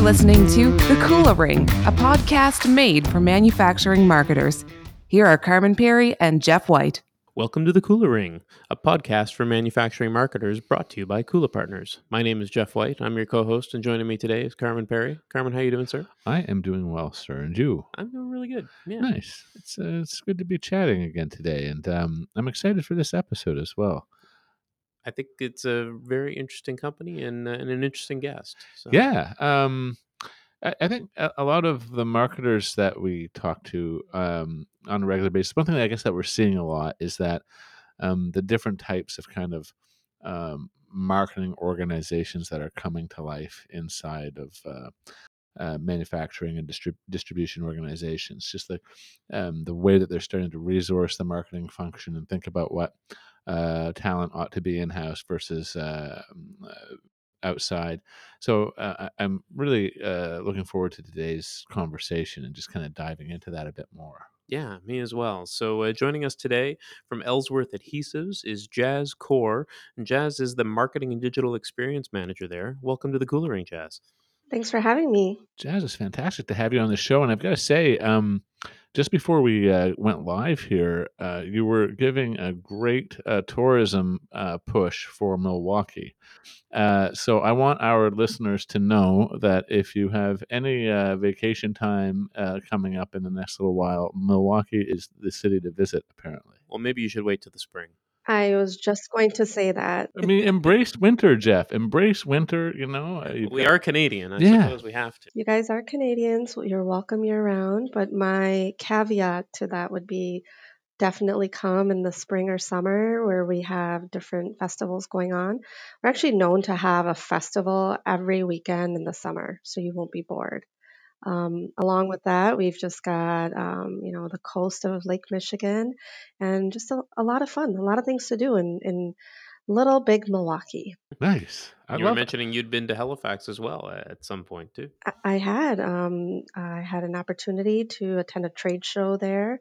You're listening to The Kula Ring, a podcast made for manufacturing marketers. Here are Carmen Perry and Jeff White. Welcome to the Kula Ring, a podcast for manufacturing marketers brought to you by Kula Partners. My name is Jeff White. I'm your co-host, and joining me today is Carmen Perry. Carmen, how you doing, sir? I am doing well, sir, and you? I'm doing really good. Yeah. Nice. It's uh, it's good to be chatting again today, and um, I'm excited for this episode as well. I think it's a very interesting company and, uh, and an interesting guest. So. Yeah. Um, I, I think a, lot of the marketers that we talk to um, on a regular basis, one thing I guess that we're seeing a lot is that um, the different types of kind of um, marketing organizations that are coming to life inside of uh, uh, manufacturing and distrib- distribution organizations. Just the um, the way that they're starting to resource the marketing function and think about what uh, talent ought to be in house versus uh, outside. So uh, I'm really uh, looking forward to today's conversation and just kind of diving into that a bit more. Yeah, me as well. So, uh, joining us today from Ellsworth Adhesives is Jas Kaur. And Jas is the marketing and digital experience manager there. Welcome to the Kula Ring, Jas. Thanks for having me. Jas, it's fantastic to have you on the show. And I've got to say, um, just before we uh, went live here, uh, you were giving a great uh, tourism uh, push for Milwaukee. Uh, so I want our listeners to know that if you have any uh, vacation time coming up in the next little while, Milwaukee is the city to visit, apparently. Well, maybe you should wait till the spring. I was just going to say that. I mean, embrace winter, Jeff. Embrace winter. You know, uh, we got... are Canadian. I yeah. suppose we have to. You guys are Canadians. You're welcome year round. But my caveat to that would be definitely come in the spring or summer where we have different festivals going on. We're actually known to have a festival every weekend in the summer, so you won't be bored. Um, along with that, we've just got, um, you know, the coast of Lake Michigan and just a, a, lot of fun, a lot of things to do in, in little big Milwaukee. Nice. I you were mentioning it. you'd been to Halifax as well at some point too. I, I had. Um, I had an opportunity to attend a trade show there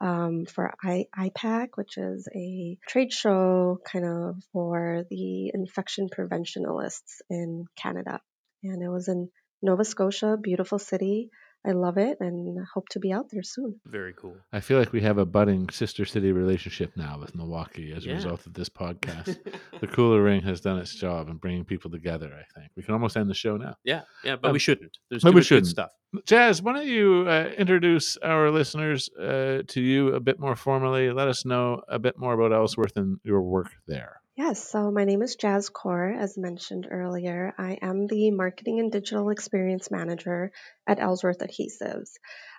um, for I, IPAC, which is a trade show kind of for the infection preventionalists in Canada. And it was in Nova Scotia, beautiful city. I love it and hope to be out there soon. Very cool. I feel like we have a budding sister city relationship now with Milwaukee as a result of this podcast. the Kula Ring has done its job in bringing people together. I think we can almost end the show now. Yeah, yeah, but um, we shouldn't. There's but too we much shouldn't. good stuff. Jas, why don't you uh, introduce our listeners uh, to you a bit more formally? Let us know a bit more about Ellsworth and your work there. Yes, so my name is Jas Kaur. As mentioned earlier, I am the Marketing and Digital Experience Manager at Ellsworth Adhesives.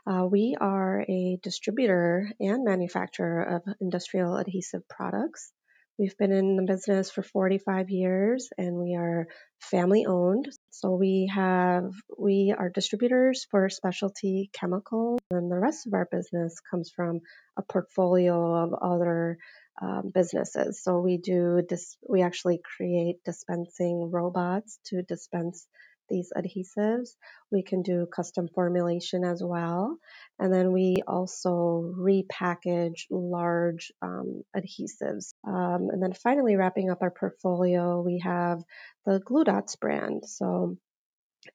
Uh, we are a distributor and manufacturer of industrial adhesive products. We've been in the business for 45 years and we are family owned. So we have we are distributors for specialty chemicals and the rest of our business comes from a portfolio of other um, businesses. So we do dis- we actually create dispensing robots to dispense these adhesives. We can do custom formulation as well, and then we also repackage large um, adhesives. Um, and then finally, wrapping up our portfolio, we have the Glue Dots brand. So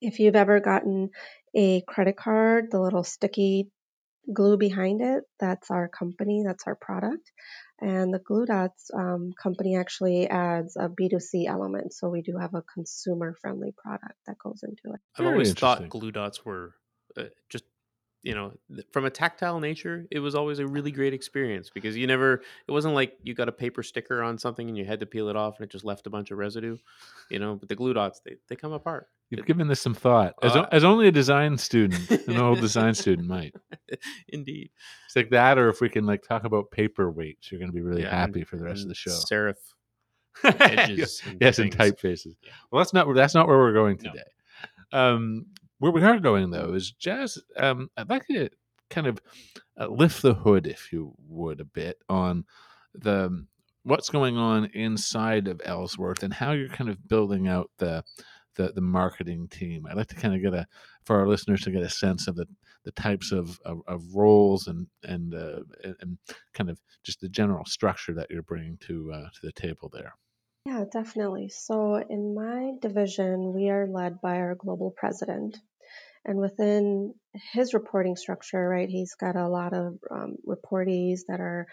if you've ever gotten a credit card, the little sticky glue behind it, that's our company, that's our product. And the Glue Dots um, company actually adds a B2C element. So we do have a consumer friendly product that goes into it. I've always thought Glue Dots were uh, just you know from a tactile nature it was always a really great experience because you never it wasn't like you got a paper sticker on something and you had to peel it off and it just left a bunch of residue you know but the glue dots they, they come apart you've given this some thought as, uh, as only a design student an old design student might indeed it's like that or if we can like talk about paper weights you're going to be really yeah, happy and, for the rest of the show serif edges and yes and typefaces yeah. well that's not that's not where we're going today no. um where we are going though is Jas. Um, I'd like to kind of uh, lift the hood, if you would, a bit on the um, what's going on inside of Ellsworth and how you're kind of building out the the, the marketing team. I'd like to kind of get a for our listeners to get a sense of the the types of, of, of roles and and uh, and kind of just the general structure that you're bringing to uh, to the table there. Yeah, definitely. So in my division, we are led by our global president. And within his reporting structure, right, he's got a lot of um, reportees that are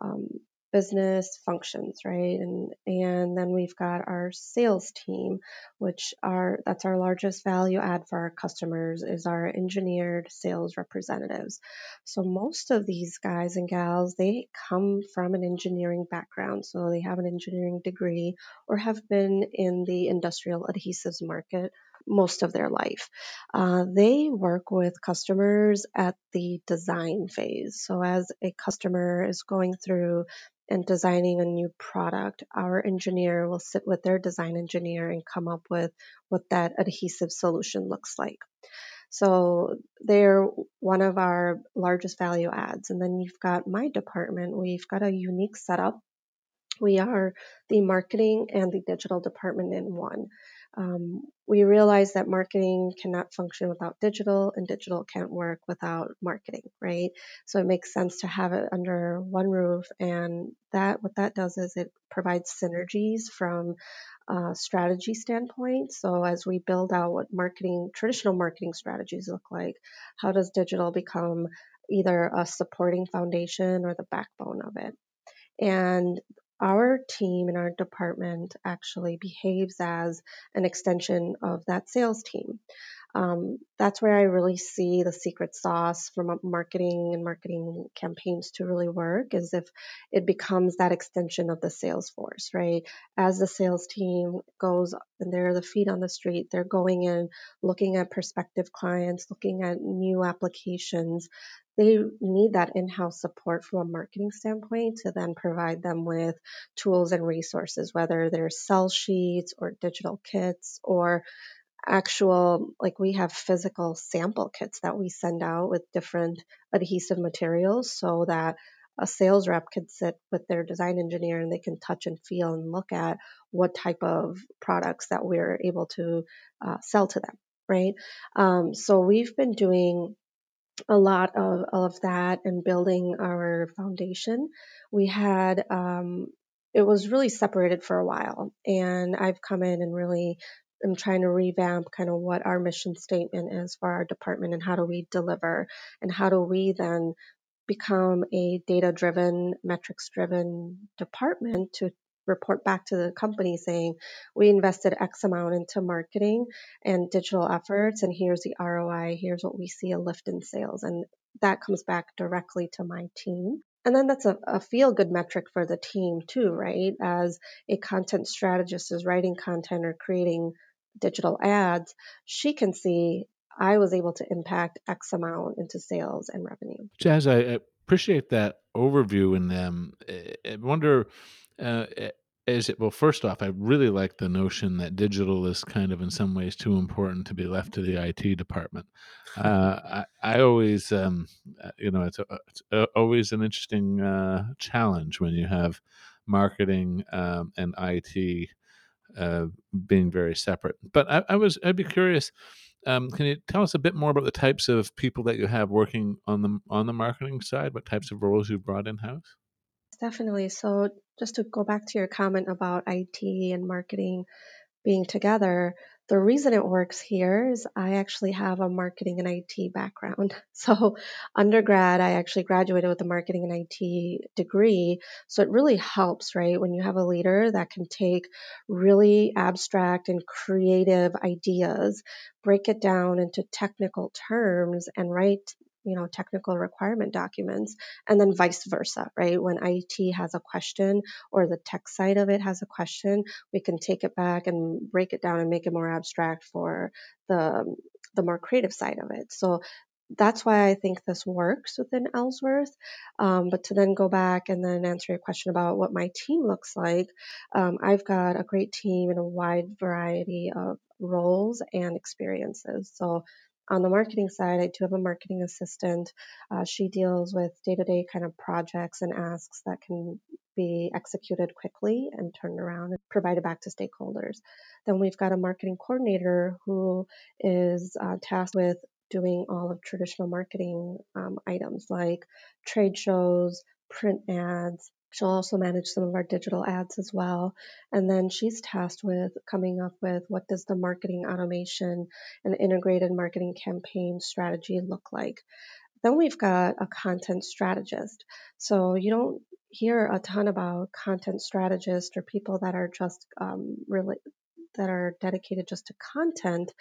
um, business functions, right? And and then we've got our sales team, which are that's our largest value add for our customers is our engineered sales representatives. So most of these guys and gals, they come from an engineering background, so they have an engineering degree or have been in the industrial adhesives market most of their life. Uh, they work with customers at the design phase. So, as a customer is going through and designing a new product, our engineer will sit with their design engineer and come up with what that adhesive solution looks like. So they're one of our largest value adds. And then you've got my department. We've got a unique setup. We are the marketing and the digital department in one. Um, we realize that marketing cannot function without digital, and digital can't work without marketing, right? So it makes sense to have it under one roof, and that what that does is it provides synergies from a strategy standpoint. So as we build out what marketing, traditional marketing strategies look like, how does digital become either a supporting foundation or the backbone of it? And our team in our department actually behaves as an extension of that sales team. Um, that's where I really see the secret sauce from marketing and marketing campaigns to really work is if it becomes that extension of the sales force, right? As the sales team goes and they're the feet on the street, they're going in, looking at prospective clients, looking at new applications. They need that in house support from a marketing standpoint to then provide them with tools and resources, whether they're sell sheets or digital kits or actual like we have physical sample kits that we send out with different adhesive materials so that a sales rep can sit with their design engineer and they can touch and feel and look at what type of products that we're able to uh, sell to them right? Um, so we've been doing a lot of, of that and building our foundation. We had um, it was really separated for a while and i've come in and really am trying to revamp kind of what our mission statement is for our department and how do we deliver and how do we then become a data driven metrics driven department to report back to the company saying we invested x amount into marketing and digital efforts and here's the roi here's what we see a lift in sales and that comes back directly to my team and then that's a, a feel good metric for the team too right as a content strategist is writing content or creating digital ads, she can see I was able to impact X amount into sales and revenue. Jas, I appreciate that overview. And um, I wonder, uh, is it, well, first off, I really like the notion that digital is kind of in some ways too important to be left to the IT department. Uh, I, I, always, um, uh, you know, it's, a, it's a, always an interesting uh, challenge when you have marketing um, and IT uh, being very separate. But I, I, was I'd be curious. Um, can you tell us a bit more about the types of people that you have working on the on the marketing side? What types of roles you've brought in house? Definitely. So just to go back to your comment about IT and marketing being together, the reason it works here is I actually have a marketing and IT background. So, undergrad, I actually graduated with a marketing and IT degree. So, it really helps, right? When you have a leader that can take really abstract and creative ideas, break it down into technical terms, and write you know technical requirement documents and then vice versa right when IT has a question or the tech side of it has a question we can take it back and break it down and make it more abstract for the the more creative side of it so that's why I think this works within Ellsworth. Um, but to then go back and then answer your question about what my team looks like, um, I've got a great team and a wide variety of roles and experiences. So on the marketing side, I do have a marketing assistant. Uh, she deals with day to day kind of projects and asks that can be executed quickly and turned around and provided back to stakeholders. Then we've got a marketing coordinator who is uh, tasked with doing all of traditional marketing um, items like trade shows, print ads, She'll also manage some of our digital ads as well. And then she's tasked with coming up with what does the marketing automation and integrated marketing campaign strategy look like. Then we've got a content strategist. So you don't hear a ton about content strategists or people that are just um, really that are dedicated just to content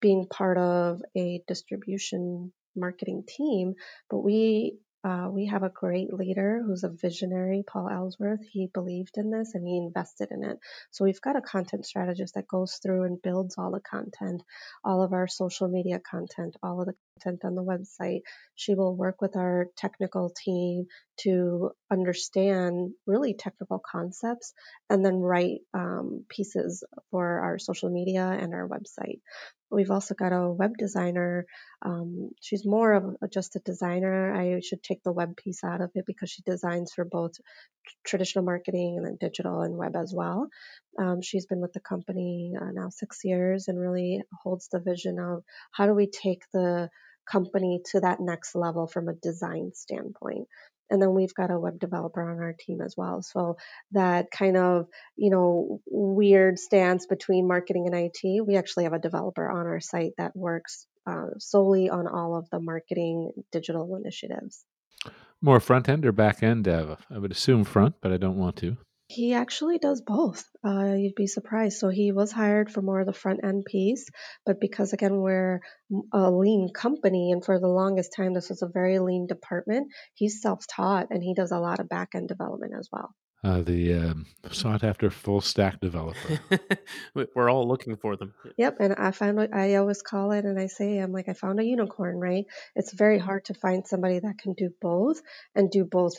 being part of a distribution marketing team, but we uh, we have a great leader who's a visionary, Paul Ellsworth. He believed in this and he invested in it. So we've got a content strategist that goes through and builds all the content, all of our social media content, all of the content on the website. She will work with our technical team to understand really technical concepts and then write um, pieces for our social media and our website. We've also got a web designer. Um, she's more of a, just a designer. I should take the web piece out of it because she designs for both traditional marketing and then digital and web as well. Um, she's been with the company uh, now six years and really holds the vision of how do we take the company to that next level from a design standpoint. And then we've got a web developer on our team as well. So that kind of, you know, weird stance between marketing and IT, we actually have a developer on our site that works uh, solely on all of the marketing digital initiatives. More front end or back end dev? I would assume front, but I don't want to. He actually does both. Uh, you'd be surprised. So he was hired for more of the front end piece, but because again we're a lean company, and for the longest time this was a very lean department, he's self taught and he does a lot of back end development as well. Uh, the um, sought after full stack developer. We're all looking for them. Yep, and I found I always call it and I say I'm like I found a unicorn, right? It's very hard to find somebody that can do both and do both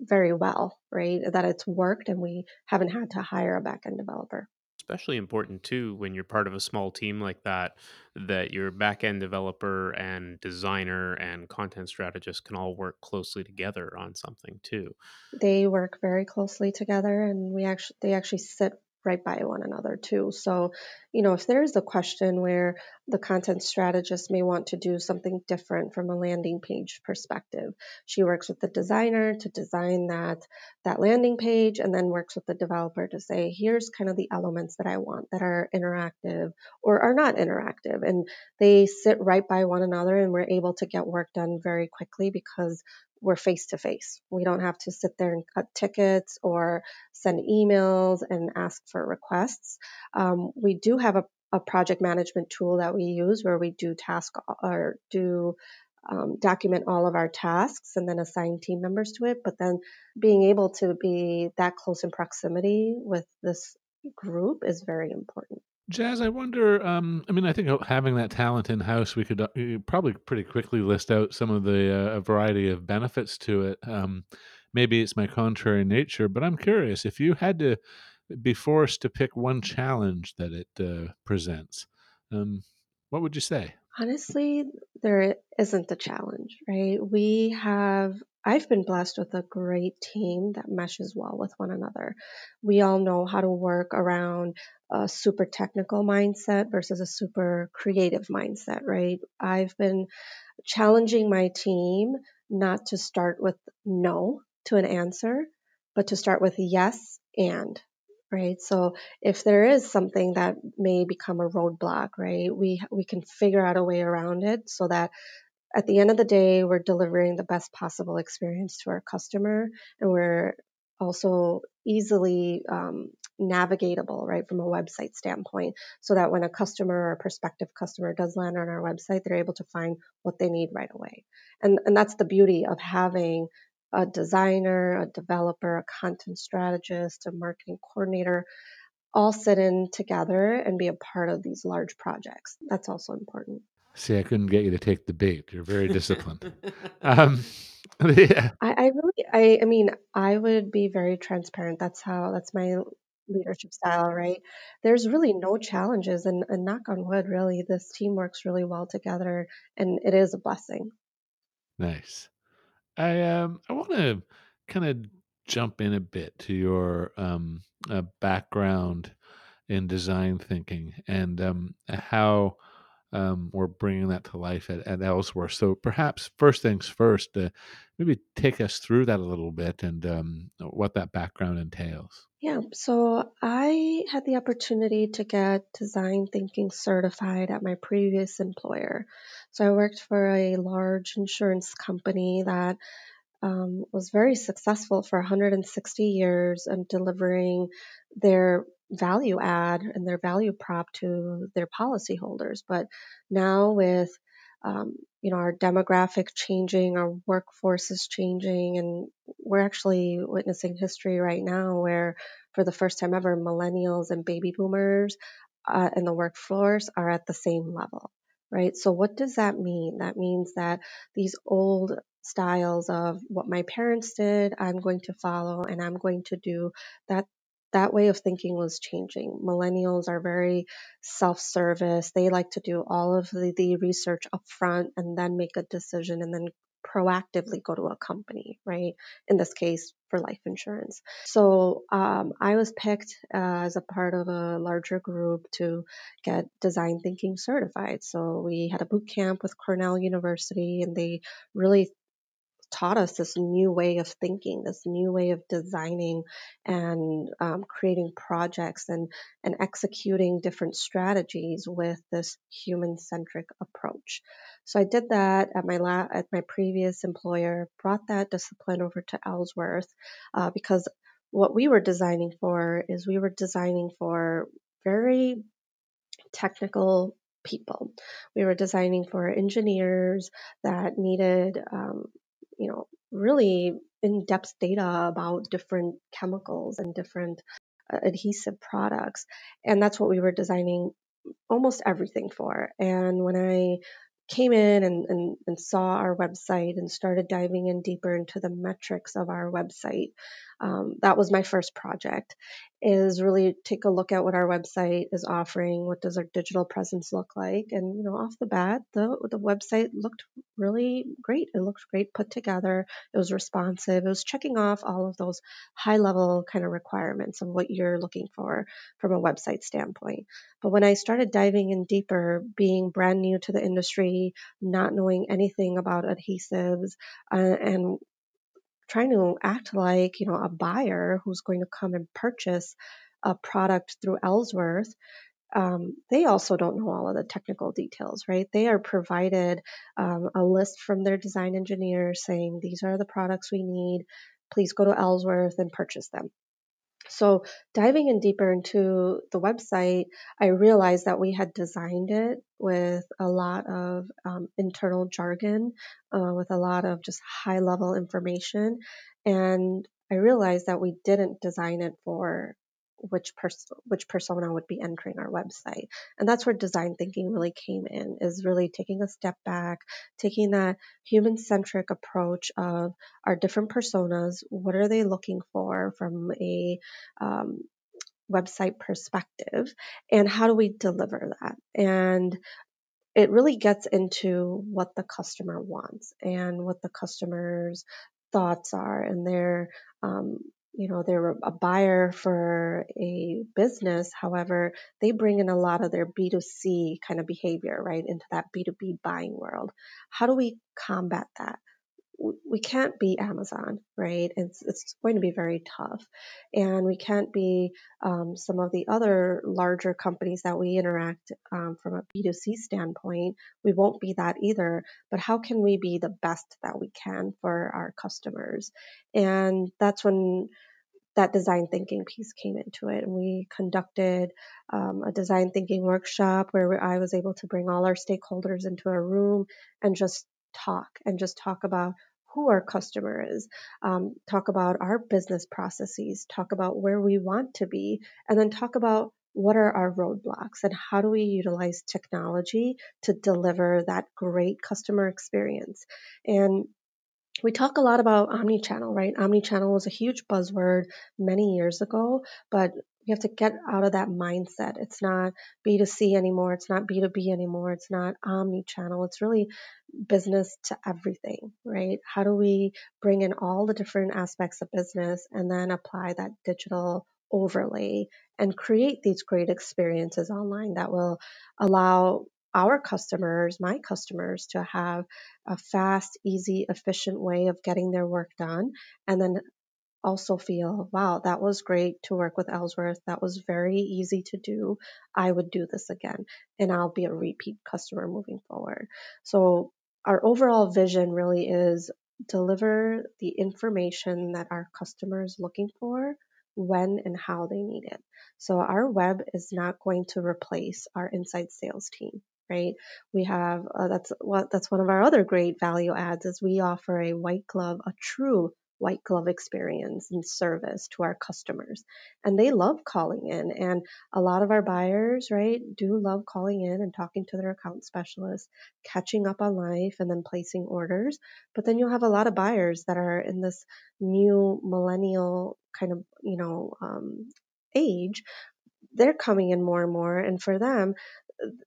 very well, right? That it's worked and we haven't had to hire a backend developer. Especially important too when you're part of a small team like that, that your backend developer and designer and content strategist can all work closely together on something too. They work very closely together and we actually they actually sit right by one another too. So, you know, if there's a question where the content strategist may want to do something different from a landing page perspective, she works with the designer to design that that landing page and then works with the developer to say, here's kind of the elements that I want that are interactive or are not interactive. And they sit right by one another and we're able to get work done very quickly because we're face to face. We don't have to sit there and cut tickets or send emails and ask for requests. Um, we do have a, a, project management tool that we use where we do task or do um, document all of our tasks and then assign team members to it. But then being able to be that close in proximity with this group is very important. Jas, I wonder. Um, I mean, I think having that talent in house, we could uh, probably pretty quickly list out some of the uh, variety of benefits to it. Um, maybe it's my contrary nature, but I'm curious if you had to be forced to pick one challenge that it uh, presents, um, what would you say? Honestly, there isn't a challenge, right? We have I've been blessed with a great team that meshes well with one another. We all know how to work around a super technical mindset versus a super creative mindset, right? I've been challenging my team not to start with no to an answer, but to start with yes and right so if there is something that may become a roadblock right we we can figure out a way around it so that at the end of the day, we're delivering the best possible experience to our customer and we're also easily um, navigatable, right, from a website standpoint, so that when a customer or a prospective customer does land on our website, they're able to find what they need right away. And, and that's the beauty of having a designer, a developer, a content strategist, a marketing coordinator all sit in together and be a part of these large projects. That's also important. See, I couldn't get you to take the bait. You're very disciplined. um, yeah. I, I really, I, I mean, I would be very transparent. That's how, that's my leadership style, right? There's really no challenges, and, and knock on wood, really, this team works really well together, and it is a blessing. Nice. I um I want to kind of jump in a bit to your um uh, background in design thinking and um how um, we're bringing that to life at, at Ellsworth. So perhaps first things first, uh, maybe take us through that a little bit and um, what that background entails. Yeah, so I had the opportunity to get design thinking certified at my previous employer. So I worked for a large insurance company that um, was very successful for 160 years and delivering their value add and their value prop to their policyholders. But now with um, you know our demographic changing, our workforce is changing, and we're actually witnessing history right now where, for the first time ever, millennials and baby boomers uh, in the workforce are at the same level right? So, what does that mean? That means that these old styles of what my parents did, I'm going to follow and I'm going to do that. That way of thinking was changing. Millennials are very self service. They like to do all of the, the research up front and then make a decision and then proactively go to a company, right? In this case, for life insurance. So um, I was picked uh, as a part of a larger group to get design thinking certified. So we had a boot camp with Cornell University, and they really taught us this new way of thinking, this new way of designing and um, creating projects and, and executing different strategies with this human centric approach. So I did that at my la- at my previous employer, brought that discipline over to Ellsworth uh, because what we were designing for is we were designing for very technical people. We were designing for engineers that needed um, you know, really in-depth data about different chemicals and different uh, adhesive products. And that's what we were designing almost everything for. And when I came in and, and, and, saw our website and started diving in deeper into the metrics of our website, um, that was my first project is really take a look at what our website is offering what does our digital presence look like and you know off the bat the the website looked really great. It looked great put together. It was responsive. It was checking off all of those high level kind of requirements of what you're looking for from a website standpoint. But when i started diving in deeper being brand new to the industry not knowing anything about adhesives uh, and trying to act like you know a buyer who's going to come and purchase a product through Ellsworth, um, they also don't know all of the technical details, right? They are provided um, a list from their design engineer saying these are the products we need. Please go to Ellsworth and purchase them. So, diving in deeper into the website, I realized that we had designed it with a lot of um, internal jargon, uh, with a lot of just high level information. And I realized that we didn't design it for which person which persona would be entering our website. And that's where design thinking really came in is really taking a step back taking that human centric approach of our different personas what are they looking for from a um, website perspective and how do we deliver that? And it really gets into what the customer wants and what the customer's thoughts are and their um, you know they're a buyer for a business. However they bring in a lot of their b2c kind of behavior right into that b2b buying world. How do we combat that we can't be Amazon, right? It's it's going to be very tough, and we can't be um, some of the other larger companies that we interact um, from a B two C standpoint. We won't be that either. But how can we be the best that we can for our customers? And that's when that design thinking piece came into it. And we conducted um, a design thinking workshop where I was able to bring all our stakeholders into a room and just talk and just talk about who our customer is, um, talk about our business processes, talk about where we want to be, and then talk about what are our roadblocks and how do we utilize technology to deliver that great customer experience. And we talk a lot about omni-channel, right? Omni-channel was a huge buzzword many years ago, but we have to get out of that mindset. It's not B2C anymore. It's not B2B anymore. It's not omni-channel. It's really business to everything, right? How do we bring in all the different aspects of business and then apply that digital overlay and create these great experiences online that will allow our customers, my customers, to have a fast, easy, efficient way of getting their work done, and then also feel, wow, that was great to work with Ellsworth. That was very easy to do. I would do this again, and I'll be a repeat customer moving forward. So, our overall vision really is deliver the information that our customer is looking for when and how they need it. So our web is not going to replace our inside sales team, right? We have uh, that's what that's one of our other great value adds is we offer a white glove, a true white glove experience and service to our customers. And they love calling in. And a lot of our buyers, right, do love calling in and talking to their account specialist, catching up on life, and then placing orders. But then you'll have a lot of buyers that are in this new millennial kind of, you know, um, age. They're coming in more and more. And for them,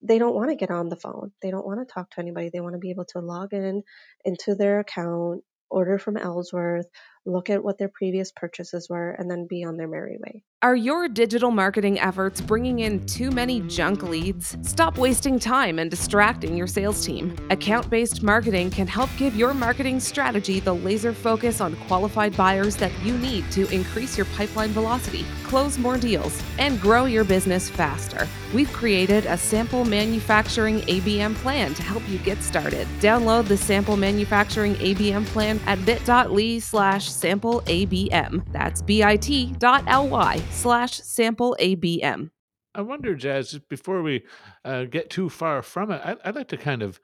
they don't want to get on the phone. They don't want to talk to anybody. They want to be able to log in into their account, order from Ellsworth, look at what their previous purchases were, and then be on their merry way. Are your digital marketing efforts bringing in too many junk leads? Stop wasting time and distracting your sales team. Account based marketing can help give your marketing strategy the laser focus on qualified buyers that you need to increase your pipeline velocity, close more deals, and grow your business faster. We've created a sample manufacturing ABM plan to help you get started. Download the sample manufacturing ABM plan at bit.ly slash sample ABM. That's bit.ly slash sample ABM. I wonder, Jas, before we uh, get too far from it, I, I'd like to kind of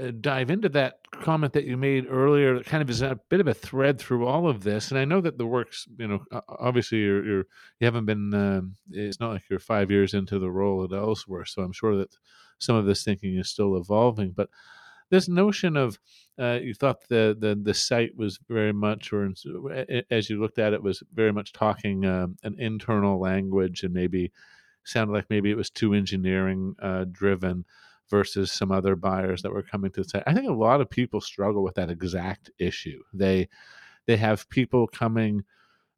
uh, dive into that comment that you made earlier that kind of is a bit of a thread through all of this and i know that the works you know obviously you're, you're you haven't been um, it's not like you're five years into the role at Ellsworth so i'm sure that some of this thinking is still evolving but this notion of uh, you thought the, the the site was very much, or as you looked at it, was very much talking um, an internal language, and maybe sounded like maybe it was too engineering uh, driven versus some other buyers that were coming to the site. I think a lot of people struggle with that exact issue. They they have people coming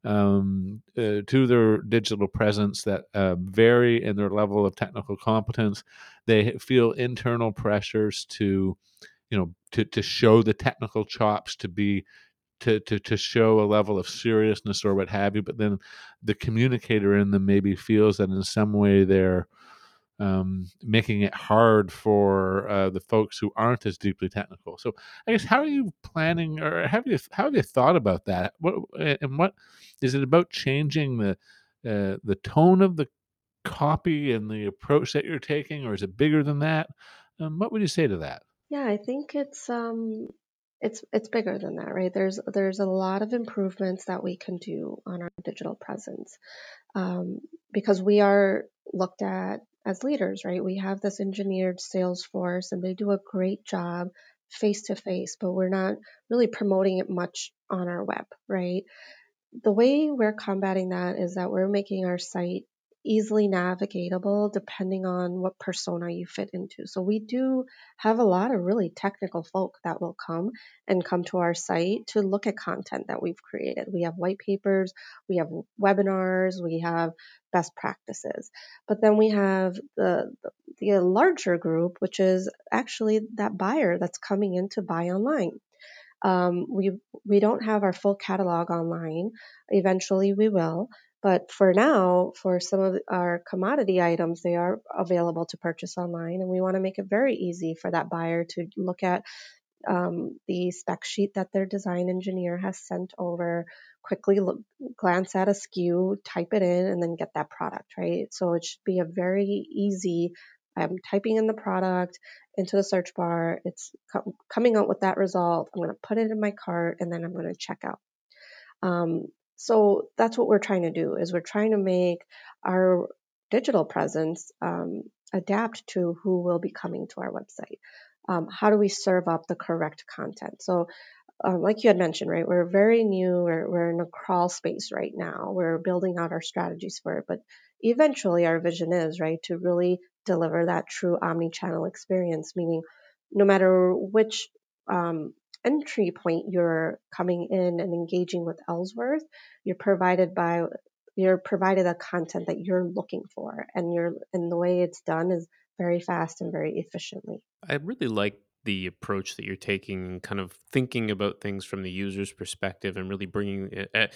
um, uh, to their digital presence that uh, vary in their level of technical competence. They feel internal pressures to you know to to show the technical chops to be to, to to show a level of seriousness or what have you but then the communicator in them maybe feels that in some way they're um, making it hard for uh, the folks who aren't as deeply technical. So i guess how are you planning or have you how have you thought about that? What and what is it about changing the uh, the tone of the copy and the approach that you're taking or is it bigger than that? Um, what would you say to that yeah, I think it's um it's it's bigger than that, right? There's there's a lot of improvements that we can do on our digital presence um, because we are looked at as leaders, right? We have this engineered sales force, and they do a great job face to face, but we're not really promoting it much on our web, right? The way we're combating that is that we're making our site easily navigatable depending on what persona you fit into. So we do have a lot of really technical folk that will come and come to our site to look at content that we've created. We have white papers, we have webinars, we have best practices. But then we have the, the, larger group, which is actually that buyer that's coming in to buy online. Um, we we don't have our full catalog online. Eventually, we will. But for now, for some of our commodity items, they are available to purchase online. And we want to make it very easy for that buyer to look at um, the spec sheet that their design engineer has sent over, quickly look, glance at a SKU, type it in, and then get that product, right? So it should be a very easy. I'm typing in the product into the search bar. It's co- coming out with that result. I'm going to put it in my cart and then I'm going to check out. Um, so that's what we're trying to do is we're trying to make our digital presence um, adapt to who will be coming to our website. Um, how do we serve up the correct content? So, um, like you had mentioned, right, we're very new. We're, we're in a crawl space right now. We're building out our strategies for it, but eventually, our vision is right to really deliver that true omni-channel experience, meaning no matter which um, entry point you're coming in and engaging with Ellsworth, you're provided by you're provided the content that you're looking for and you're and the way it's done is very fast and very efficiently. I really like the approach that you're taking kind of thinking about things from the user's perspective and really bringing it eh,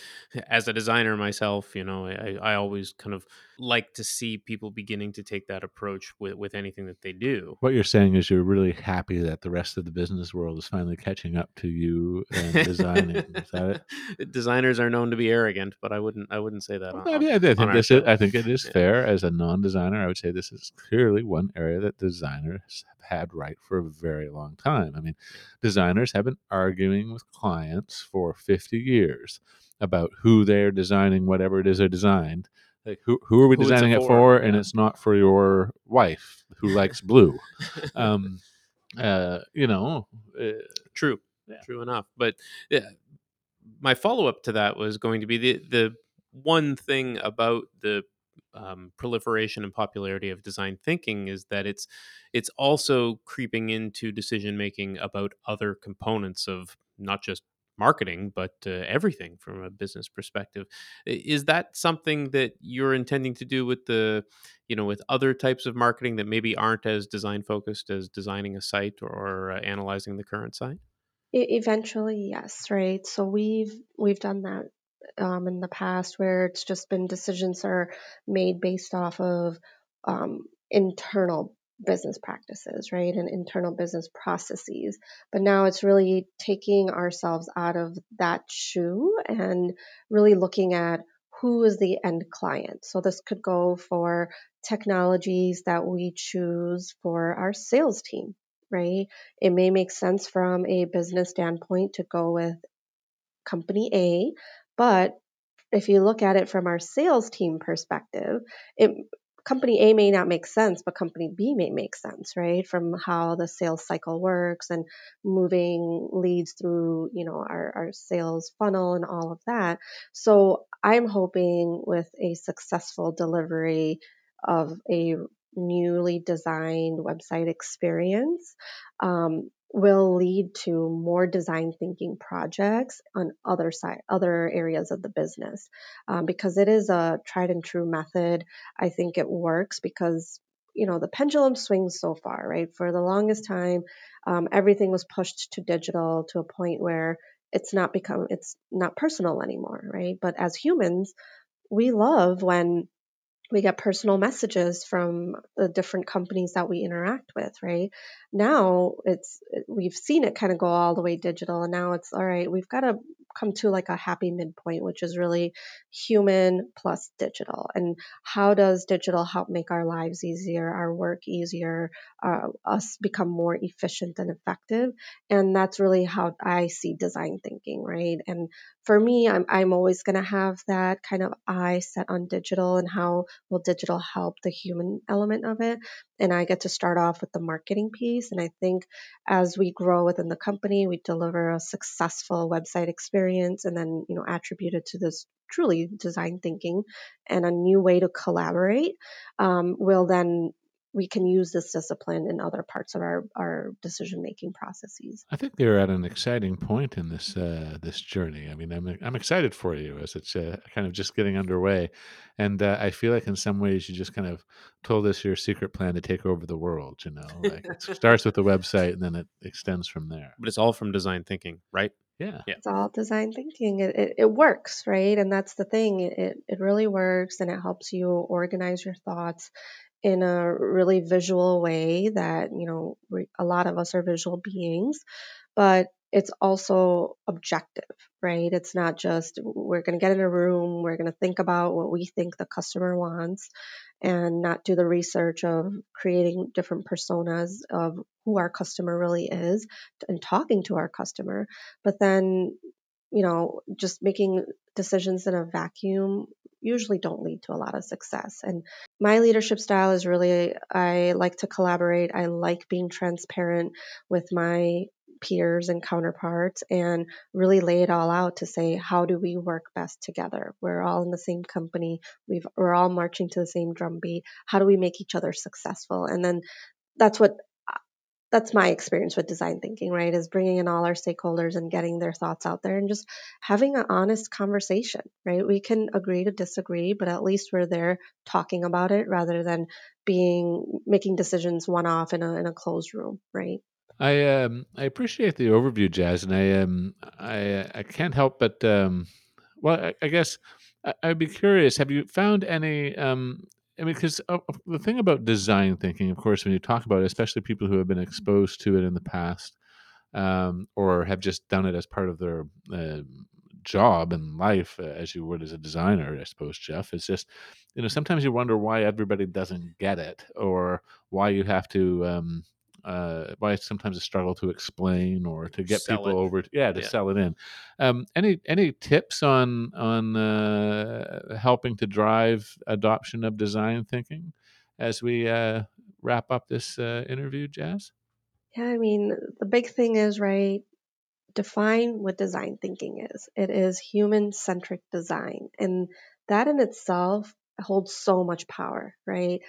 as a designer myself you know I, I always kind of like to see people beginning to take that approach with, with anything that they do What you're saying is you're really happy that the rest of the business world is finally catching up to you and designing. is that it? designers are known to be arrogant but i wouldn't i wouldn't say that on, I, mean, I think this is. I think it is Yeah. fair as a non-designer. I would say this is clearly one area that designers have had right for a very long time. I mean, designers have been arguing with clients for 50 years about who they're designing whatever it is they're designed. Like who who are we Who designing it for, for? And yeah. it's not for your wife who likes blue. Um, uh, you know, uh, True. Yeah. True enough. But yeah, my follow up to that was going to be the the one thing about the um, proliferation and popularity of design thinking is that it's it's also creeping into decision making about other components of not just marketing but uh, everything from a business perspective is that something that you're intending to do with the you know with other types of marketing that maybe aren't as design focused as designing a site or uh, analyzing the current site eventually, yes, right. So we've we've done that um, in the past where it's just been decisions are made based off of um, internal business practices, right, and internal business processes. But now it's really taking ourselves out of that shoe and really looking at who is the end client. So this could go for technologies that we choose for our sales team, right? It may make sense from a business standpoint to go with company A, but if you look at it from our sales team perspective, it company A may not make sense, but company B may make sense, right? From how the sales cycle works and moving leads through, you know, our, our sales funnel and all of that. So I'm hoping with a successful delivery of a newly designed website experience um, will lead to more design thinking projects on other side other areas of the business. Um, because it is a tried and true method i think it works because you know the pendulum swings so far right? For the longest time um, everything was pushed to digital to a point where it's not become it's not personal anymore right? But as humans we love when we get personal messages from the different companies that we interact with right? Now it's we've seen it kind of go all the way digital and now it's all right we've got to come to like a happy midpoint which is really human plus digital. And how does digital help make our lives easier our work easier uh, us become more efficient and effective? And that's really how i see design thinking right? And for me i'm, I'm always going to have that kind of eye set on digital and how will digital help the human element of it. And i get to start off with the marketing piece. And i think as we grow within the company we deliver a successful website experience and then you know attributed to this truly design thinking and a new way to collaborate um, will then we can use this discipline in other parts of our, our decision making processes I think they're at an exciting point in this uh, this journey. I mean, I'm I'm excited for you as it's uh, kind of just getting underway, and uh, I feel like in some ways you just kind of told us your secret plan to take over the world. You know, like it starts with the website and then it extends from there. but it's all from design thinking right Yeah, Yeah. it's all design thinking. It, it, it works right? And that's the thing. It, it really works and it helps you organize your thoughts in a really visual way that you know we, a lot of us are visual beings but it's also objective right? It's not just we're going to get in a room we're going to think about what we think the customer wants and not do the research of creating different personas of who our customer really is and talking to our customer but then you know just making decisions in a vacuum usually don't lead to a lot of success. And my leadership style is really i like to collaborate. I like being transparent with my peers and counterparts and really lay it all out to say how do we work best together we're all in the same company we've we're all marching to the same drumbeat how do we make each other successful and then that's what uh, that's my experience with design thinking, right? Is bringing in all our stakeholders and getting their thoughts out there and just having an honest conversation, right? We can agree to disagree, but at least we're there talking about it rather than being making decisions one off in a in a closed room, right? I um I appreciate the overview, Jas, and I um I I can't help but um well I, I guess I, I'd be curious. Have you found any um I mean, because uh, uh, the thing about design thinking, of course, when you talk about it, especially people who have been exposed to it in the past, um, or have just done it as part of their uh, job and life, uh, as you would as a designer, I suppose, Jeff, is just, you know, sometimes you wonder why everybody doesn't get it, or why you have to, um, uh, why it's sometimes a struggle to explain or to get Sell people it. over, yeah, to Yeah. sell it in. Um, any any tips on on uh, helping to drive adoption of design thinking as we uh, wrap up this uh, interview, Jas? Yeah, I mean, the big thing is, right, define what design thinking is. It is human centric design. And that in itself holds so much power, right?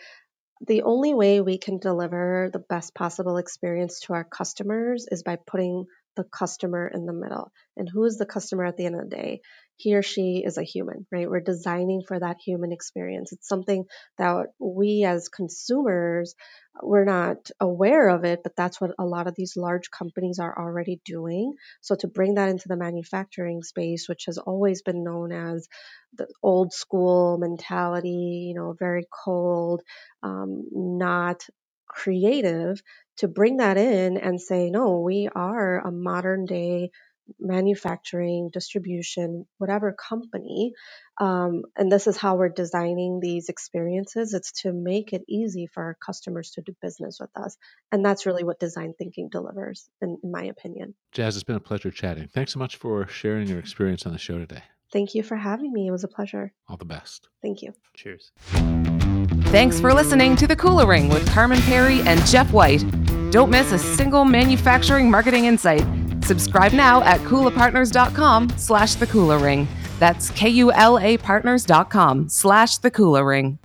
The only way we can deliver the best possible experience to our customers is by putting the customer in the middle. And who is the customer at the end of the day? He or she is a human, right? We're designing for that human experience. It's something that we as consumers, we're not aware of it, but that's what a lot of these large companies are already doing. So to bring that into the manufacturing space, which has always been known as the old school mentality, you know, very cold, um, not creative, to bring that in and say, no, we are a modern day manufacturing, distribution, whatever company. Um, and this is how we're designing these experiences. It's to make it easy for our customers to do business with us. And that's really what design thinking delivers, in, in my opinion. Jas, it's been a pleasure chatting. Thanks so much for sharing your experience on the show today. Thank you for having me. It was a pleasure. All the best. Thank you. Cheers. Thanks for listening to The Kula Ring with Carman Pirie and Jeff White. Don't miss a single manufacturing marketing insight. Subscribe now at kulapartners.com slash the Kula Ring. That's K-U-L-A partners.com slash the Kula Ring.